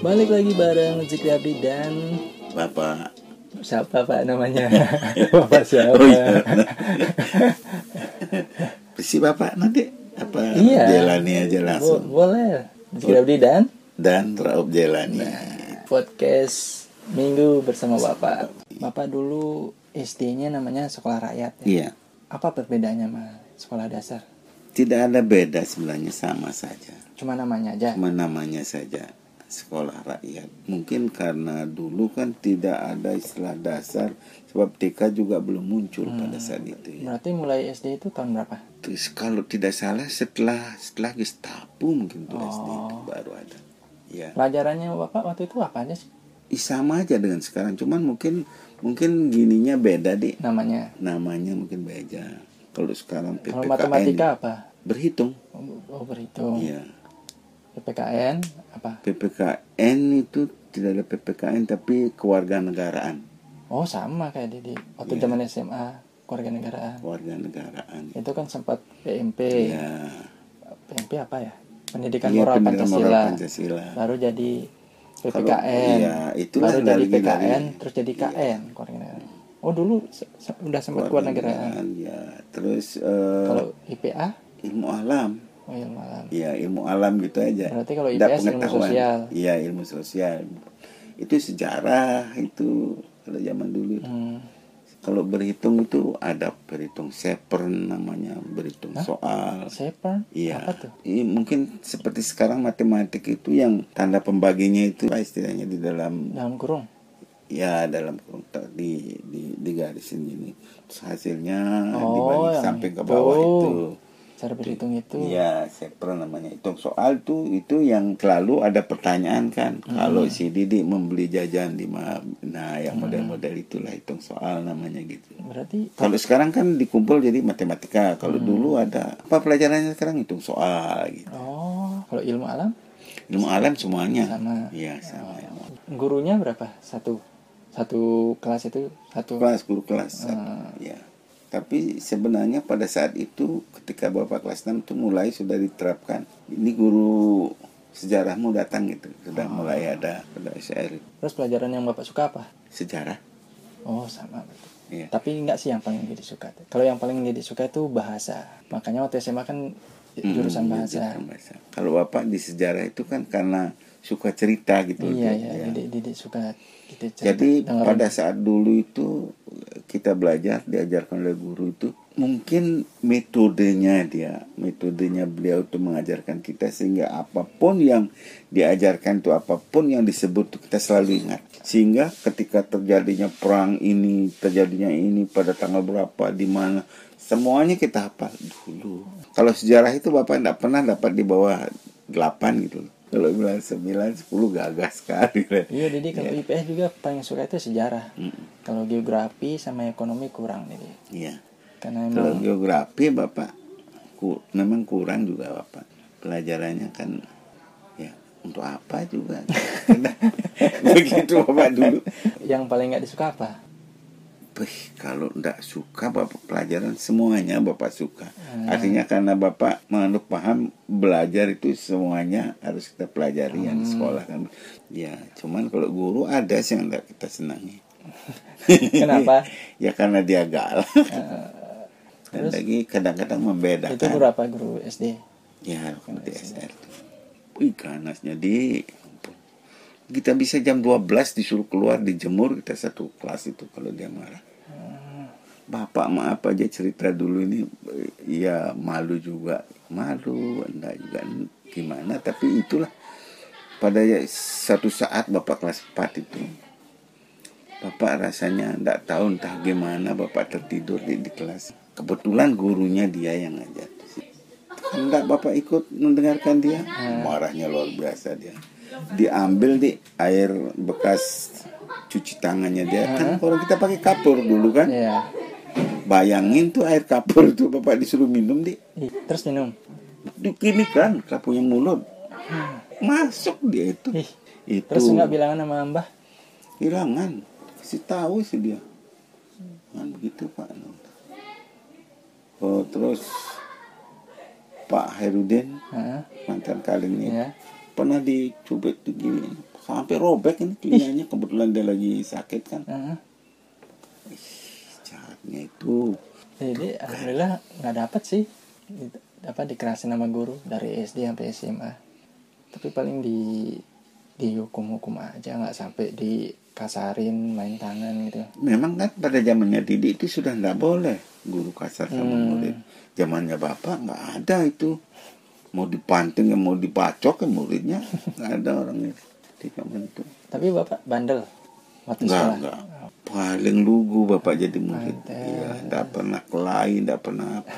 Balik lagi bareng Zikri Abdi dan Bapak. siapa Pak namanya? Bapak siapa? Oh iya. Si Bapak nanti apa Iya. Jelani aja Bo- langsung. boleh. Zikri Abdi dan Dan Raub Jelani. podcast Minggu bersama Bapak. Bapak dulu SD-nya namanya Sekolah Rakyat. Ya? Iya. Apa perbedaannya sama sekolah dasar? Tidak ada beda sebenarnya sama saja. Cuma namanya aja. Cuma namanya saja sekolah rakyat. Mungkin karena dulu kan tidak ada istilah dasar sebab TK juga belum muncul pada saat itu ya. Berarti mulai SD itu tahun berapa? Terus kalau tidak salah setelah setelah Gestapo mungkin tuh SD itu Oh. baru ada. Ya. Pelajarannya Bapak waktu itu apa aja sih Ih, sama aja dengan sekarang cuman mungkin mungkin gininya beda di namanya? namanya mungkin beda kalau sekarang Kalau PPKN matematika apa? berhitung Oh, berhitung. iya PPKN apa? PPKN itu tidak ada PPKN tapi kewarganegaraan Oh sama kayak Didi. Waktu Iya. zaman SMA keluarga negaraan. kewarganegaraan Itu kan sempat PMP. iya PMP apa ya? Pendidikan Iya, moral pendidikan Pancasila. moral Pancasila Baru jadi Kalau- PPKN. iya, itulah baru dari- PKN, dari- terus jadi KN keluarga negaraan. Oh dulu se- se- udah sempat keluarga negaraan. ya terus eh, Kalau IPA, ilmu alam oh ilmu alam. Iya ilmu alam gitu aja. Berarti kalau IPS ilmu sosial. Iya ilmu sosial. Itu sejarah itu kalau zaman dulu. itu. Hmm. Kalau berhitung itu ada berhitung sepern namanya berhitung soal. Seper? Iya. Apa tuh? Iya, mungkin seperti sekarang matematik itu yang tanda pembaginya itu istilahnya di dalam Dalam kurung. ya dalam kurung di di di garisin ini Terus hasilnya Oh, dibagi yang sampai ke bawah itu. itu. Cara berhitung itu. Iya, sepra namanya. Hitung soal tuh itu yang selalu ada pertanyaan kan. Hmm. Kalau si Didi membeli jajan di ma- nah yang model-model itulah hitung soal namanya gitu. Berarti Kalau sekarang kan dikumpul jadi matematika. Kalau Hmm. dulu ada apa pelajarannya sekarang hitung soal gitu. oh, kalau ilmu alam Ilmu alam semuanya. Sama. Iya, sama. gurunya berapa? Satu. Satu kelas itu satu. Kelas guru kelas satu. Hmm. Ya. Tapi sebenarnya pada saat itu ketika Bapak kelas 6 itu mulai sudah diterapkan. Ini guru sejarahmu datang gitu. Sudah Oh. mulai ada pada SR Terus pelajaran yang Bapak suka apa? sejarah. Oh, sama berarti. Iya. Tapi enggak sih yang paling jadi suka. Kalau yang paling jadi suka itu bahasa. Makanya waktu SMA kan jurusan Hmm, bahasa. jurusan bahasa. Kalau Bapak di sejarah itu kan karena suka cerita gitu. Iya, iya. ya. Jadi Didi suka gitu cerita, Jadi dengerin. pada saat dulu itu kita belajar diajarkan oleh guru itu mungkin metodenya dia, metodenya beliau itu mengajarkan kita sehingga apa pun yang diajarkan itu apa pun yang disebut itu kita selalu ingat. Sehingga ketika terjadinya perang ini, terjadinya ini pada tanggal berapa di mana semuanya kita hafal dulu. Kalau sejarah itu Bapak tidak pernah dapat di bawah 8 gitu. Kalau bilang 9, 10 gagah sekali. Iya, jadi kalau IPS juga paling suka itu sejarah. Mm. Kalau geografi sama ekonomi kurang jadi. Iya. Karena Kalau emang geografi Bapak ku, memang kurang juga Bapak. Pelajarannya kan ya untuk apa juga. Begitu Bapak dulu. yang paling nggak disuka apa? Bih, kalau ndak suka Bapak pelajaran semuanya Bapak suka. Hmm. Artinya karena Bapak menganut paham belajar itu semuanya harus kita pelajari yang di sekolah kan. Ya, cuman kalau guru ada sih yang ndak kita senangi. Kenapa? ya karena dia galak. Dan terus? lagi kadang-kadang membedakan. Itu guru apa? Guru SD. Ya, di SR tuh. Wih, ganasnya di kita bisa jam 12 disuruh keluar dijemur kita satu kelas itu kalau dia marah. Bapak maaf aja cerita dulu ini. Ya malu juga. Malu enggak juga. Gimana? Tapi itulah. Pada satu saat Bapak kelas 4 itu Bapak rasanya enggak tahu entah gimana Bapak tertidur di, di kelas. Kebetulan gurunya dia yang ngajar. Enggak Bapak ikut mendengarkan dia? Marahnya luar biasa dia diambil di air bekas cuci tangannya dia. Kan kalau kita pakai kapur dulu kan. Iya. bayangin tuh air kapur tuh bapak disuruh minum di Terus minum. Dikini kan kapunya mulut. Masuk dia itu. Ih, itu. terus nggak bilangan sama Mbah? hilangan kasih tahu sih dia. Kan begitu pak. Oh terus Pak Herudin mantan kaling ini. Ya pernah dicubit tuh gini. Sampai robek ini telinganya kebetulan dia lagi sakit kan. Jahatnya itu. Jadi alhamdulillah nggak dapat sih. Di- dapat dikerasin sama guru dari SD sampai SMA tapi paling di dihukum-hukum aja nggak sampai dikasarin main tangan gitu. Memang kan pada zamannya Didi itu sudah nggak boleh guru kasar sama Hmm. murid. Zamannya bapak nggak ada itu mau dipanting ya mau dibacok ya muridnya nggak ada zaman itu tapi bapak bandel waktu nggak sekolah? nggak. Paling lugu bapak jadi murid. Iya nggak pernah kelain nggak pernah apa.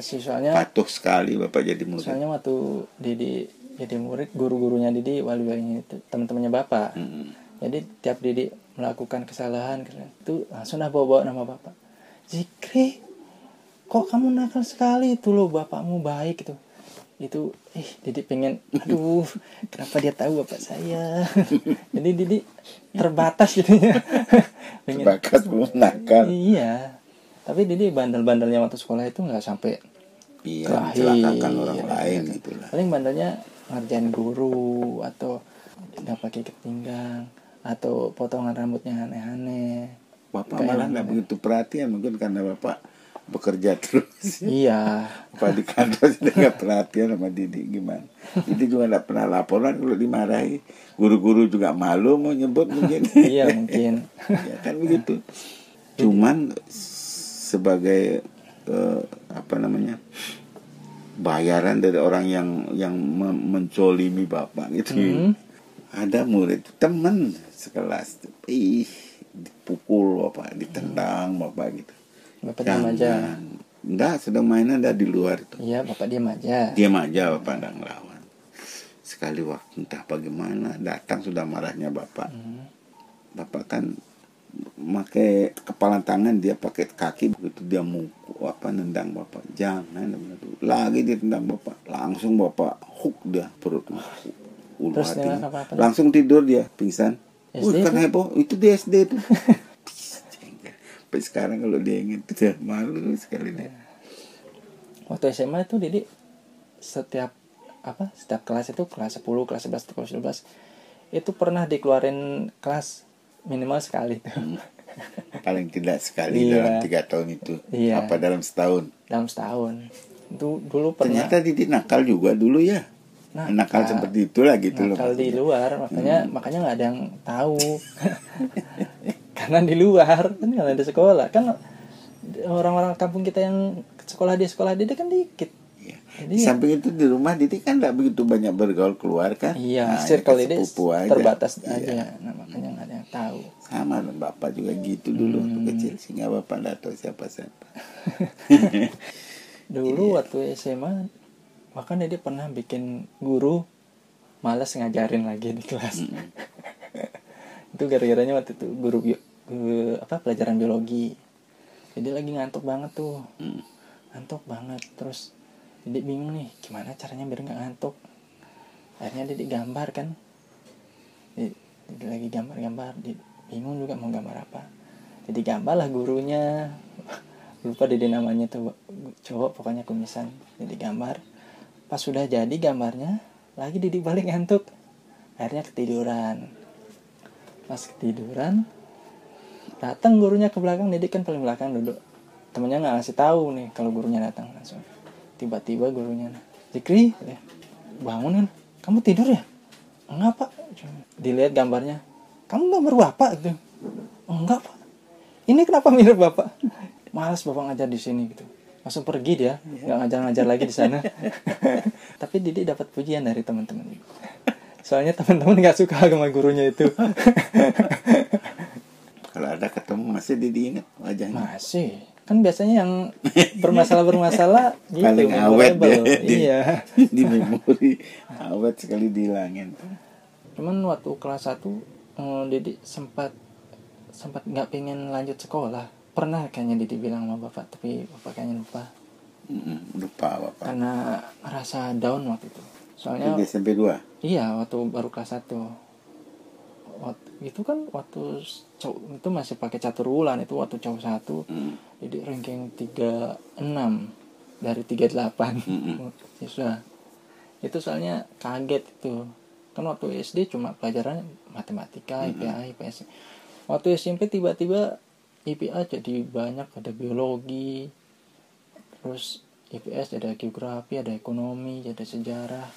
Sih soalnya patuh sekali bapak jadi murid. Soalnya waktu Didi jadi murid guru-gurunya Didi wali-walinya itu teman-temannya bapak. Mm. jadi tiap Didi melakukan kesalahan itu langsung dah bawa-bawa nama bapak. Zikri kok kamu nakal sekali? Itu loh bapakmu baik itu itu ih Didi pengen aduh kenapa dia tahu bapak saya? Jadi Didi terbatas gitu ya. Pengen bakat nakal iya. Tapi Didi bandel-bandelnya waktu sekolah itu nggak sampai iya mencelakakan orang iya, lain iya. itulah. Paling bandelnya ngerjain guru atau nggak pakai ikat pinggang atau potongan rambutnya aneh-aneh. Bapak Kayak malah nggak begitu perhatian mungkin karena bapak bekerja terus. Iya. Pak di kantor sudah nggak perhatian sama Didi gimana? Didi juga nggak pernah laporan kalau dimarahi. Guru-guru juga malu mau nyebut mungkin iya mungkin. Ya kan begitu. Cuman sebagai eh, apa namanya bayaran dari orang yang yang mencolimi bapak gitu. Hmm. ada murid teman sekelas. Ih dipukul bapak ditendang bapak gitu bapak diam aja. enggak sedang mainan ada di luar itu. Iya bapak diam aja. Diam aja bapak enggak ngelawan. Sekali waktu entah bagaimana datang sudah marahnya bapak. Hmm. bapak kan pakai kepala tangan dia pakai kaki begitu dia mukul apa nendang bapak. Jangan begitu. lagi dia tendang bapak. Langsung bapak hook dia perut ulu dia apa-apa? langsung tidur dia pingsan. SD Wih, kan itu? heboh itu di SD itu Sampai sekarang kalau dia ingat dia malu sekali dia. Waktu SMA itu Didi setiap apa setiap kelas itu kelas 10 kelas 11 kelas 12 itu pernah dikeluarin kelas minimal sekali tuh. Paling tidak sekali Iya. dalam tiga tahun itu. Iya. apa dalam setahun? Dalam setahun. Itu dulu pernah. Ternyata Didi nakal juga dulu ya. Nakal. nakal seperti itulah gitu loh. Nakal di luar makanya makanya nggak ada yang tahu karena di luar kan nggak ada sekolah kan orang-orang kampung kita yang sekolah di sekolah di kan dikit Iya. Jadi Di samping itu di rumah Didi kan tidak begitu banyak bergaul keluar kan iya Nah, circle ya, ini aja. terbatas Iya. aja nah makanya nggak ada yang tahu sama bapak juga gitu dulu waktu Hmm. kecil sehingga bapak tidak tahu siapa siapa dulu Iya. waktu SMA bahkan dia pernah bikin guru malas ngajarin lagi di kelas Hmm. itu gara-garanya waktu itu guru bio, guru apa pelajaran biologi. Jadi lagi ngantuk banget tuh. Hmm. ngantuk banget. Terus jadi bingung nih gimana caranya biar nggak ngantuk? Akhirnya dia digambar kan. Dia lagi gambar-gambar. Bingung juga mau gambar apa. Jadi gambar lah gurunya. Lupa dede namanya tuh cowok pokoknya kumisan. Jadi gambar. Pas sudah jadi gambarnya lagi Didi balik ngantuk. Akhirnya ketiduran. Pas ketiduran datang gurunya ke belakang Didi kan paling belakang duduk. Temennya nggak ngasih tahu nih kalau gurunya datang langsung. Tiba-tiba gurunya Zikri ya, bangun kan kamu tidur ya? Enggak pak. Dilihat gambarnya kamu gambar bapak gitu. Enggak pak. Ini kenapa mirip bapak? Malas bapak ngajar di sini gitu. Langsung pergi dia nggak ngajar-ngajar lagi di sana. Tapi Didi dapat pujian dari teman-teman. Soalnya teman-teman nggak suka sama gurunya itu masih Didi ingat wajahnya? Masih. Kan biasanya yang bermasalah bermasalah gitu paling awet deh di, iya. di memori. Awet sekali dihilangin cuman waktu kelas 1 eh, Didi sempat sempat nggak pengen lanjut sekolah. Pernah kayaknya Didi bilang sama bapak tapi bapak kayaknya lupa. Mm-mm, lupa bapak. Karena rasa down waktu itu. Soalnya di SMP 2 iya waktu baru kelas 1 waktu itu kan waktu cowok itu masih pakai catur bulan itu waktu cowok satu. Hmm. jadi ranking 36 dari 38 Mm-mm. siswa itu soalnya kaget itu. Kan waktu SD cuma pelajaran matematika IPA IPS waktu SMP tiba-tiba IPA jadi banyak ada biologi terus IPS ada geografi ada ekonomi ada sejarah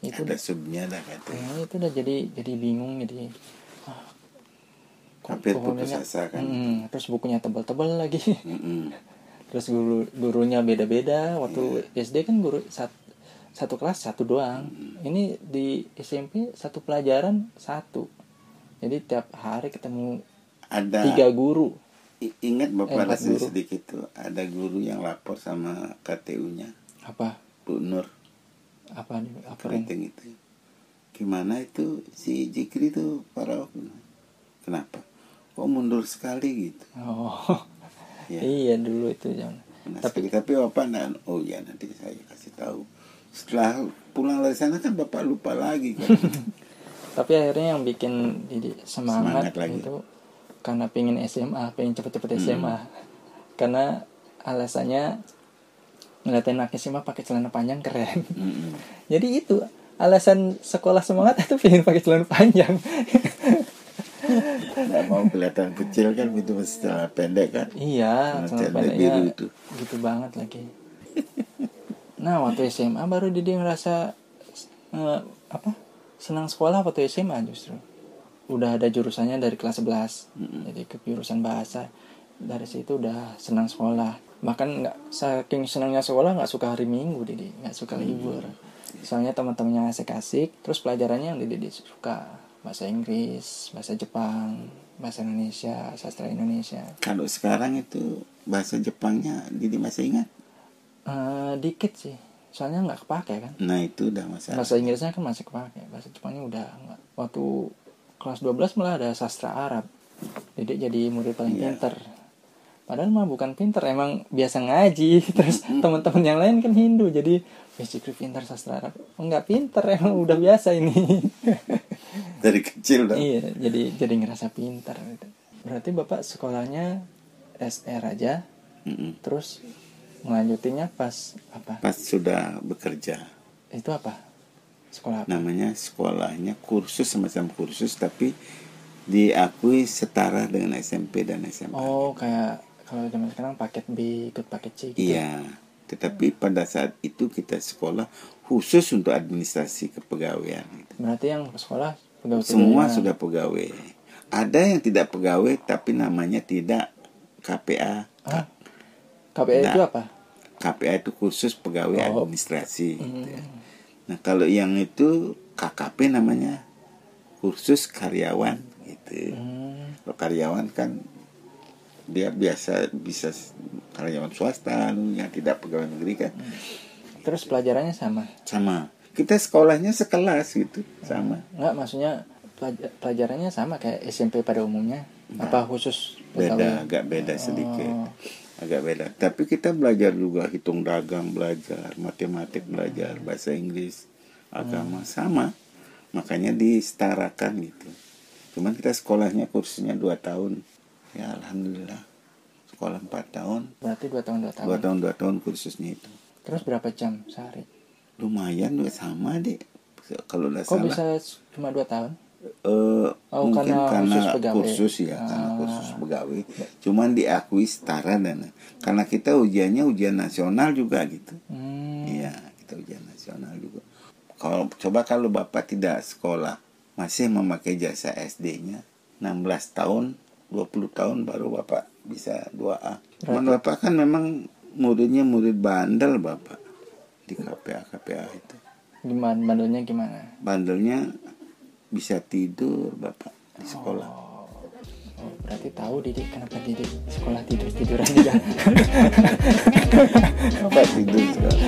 itu Ada subnya dah katanya. Nah, itu udah jadi jadi bingung jadi ah, Hampir putus asa kan. Mm, terus bukunya tebal-tebal lagi. Terus guru gurunya beda-beda. Waktu Iya. SD kan guru sat- satu kelas satu doang. Ini di SMP satu pelajaran satu. Jadi tiap hari ketemu Ada tiga guru. I- ingat Eh, bapak guru. sedikit tuh ada guru yang lapor sama KTU-nya apa? Bu Nur apa nih apa? Keriting itu. Gimana itu si Jikri tuh para kenapa? Kok mundur sekali gitu? Oh Ya. iya dulu itu jangan Nah, tapi sekali. tapi bapak nah, oh ya nanti saya kasih tahu. Setelah pulang dari sana kan bapak lupa lagi kan. Tapi akhirnya yang bikin jadi semangat, Semangat lagi. itu karena pengen SMA pengen cepet-cepet SMA karena alasannya ngeliatin anak SMA pakai celana panjang keren. Mm-mm. jadi itu alasan sekolah semangat itu pengen pakai celana panjang. Nggak mau kelihatan kecil kan itu masih celana pendek kan? Iya Nah, celana pendeknya biru itu. gitu banget lagi. Nah waktu SMA baru Didi ngerasa eh, apa? Senang sekolah waktu SMA justru. Udah ada jurusannya dari kelas 11 jadi ke jurusan bahasa. Dari situ udah senang sekolah bahkan nggak saking senangnya sekolah nggak suka hari minggu Didi. Nggak suka libur. Soalnya teman-temannya asik-asik terus pelajarannya yang Didi suka. Bahasa Inggris bahasa Jepang bahasa Indonesia sastra Indonesia. Kalau sekarang itu bahasa Jepangnya Didi masih ingat? Eh, dikit sih. Soalnya nggak kepake kan? Nah itu udah masalah. Bahasa Inggrisnya kan masih kepake. Bahasa Jepangnya udah nggak. Waktu kelas 12 malah ada sastra Arab. Jadi jadi murid paling Iya. pinter padahal mah bukan pinter emang biasa ngaji. Terus teman-teman yang lain kan Hindu jadi basically pinter sastra Arab. Oh, nggak pinter emang udah biasa ini. Dari kecil dah iya jadi jadi ngerasa pinter gitu. berarti bapak sekolahnya SR aja Mm-mm. terus melanjutinnya pas apa? Pas sudah bekerja. Itu apa? Sekolah apa? namanya sekolahnya kursus semacam kursus tapi diakui setara dengan SMP dan SMA Oh, kayak kalau zaman sekarang paket B ikut paket C gitu. iya tetapi pada saat itu kita sekolah khusus untuk administrasi kepegawaian gitu. Berarti yang sekolah pegawai semua pegawai. sudah pegawai ada yang tidak pegawai tapi namanya tidak KPA Ah, itu Nah. apa? KPA itu khusus pegawai Oh. administrasi gitu ya. Hmm. Nah kalau yang itu KKP namanya khusus karyawan gitu. Hmm. Kalau karyawan kan dia biasa bisa karyawan swasta lalu yang tidak pegawai negeri kan Terus pelajarannya sama? sama. Kita sekolahnya sekelas gitu sama. Enggak, maksudnya pelaj- pelajarannya sama kayak SMP pada umumnya? Apa khusus Beda pegawai? agak beda sedikit. Oh. Agak beda. Tapi kita belajar juga hitung dagang belajar, matematik belajar, bahasa Inggris, agama sama. Makanya disetarakan gitu. Cuman kita sekolahnya kursusnya 2 tahun. Ya alhamdulillah. Sekolah 4 tahun. Berarti dua tahun dua tahun. dua tahun dua tahun kursusnya itu Terus berapa jam sehari? lumayan sama deh kalau nggak Kok salah bisa cuma dua tahun? eh, Oh, mungkin karena karena, pegawai. kursus ya karena Ah. kursus pegawai cuman diakui setara dan karena kita ujiannya ujian nasional juga gitu Hmm. iya kita ujian nasional juga kalau coba kalau bapak tidak sekolah masih memakai jasa SD-nya 16 tahun 20 tahun baru bapak bisa 2A cuman bapak kan memang muridnya murid bandel bapak di KPA KPA itu Gimana bandelnya gimana? bandelnya bisa tidur bapak di sekolah Oh, oh, berarti tahu Didik kenapa Didik sekolah tidur tiduran juga. bapak tidur sekolah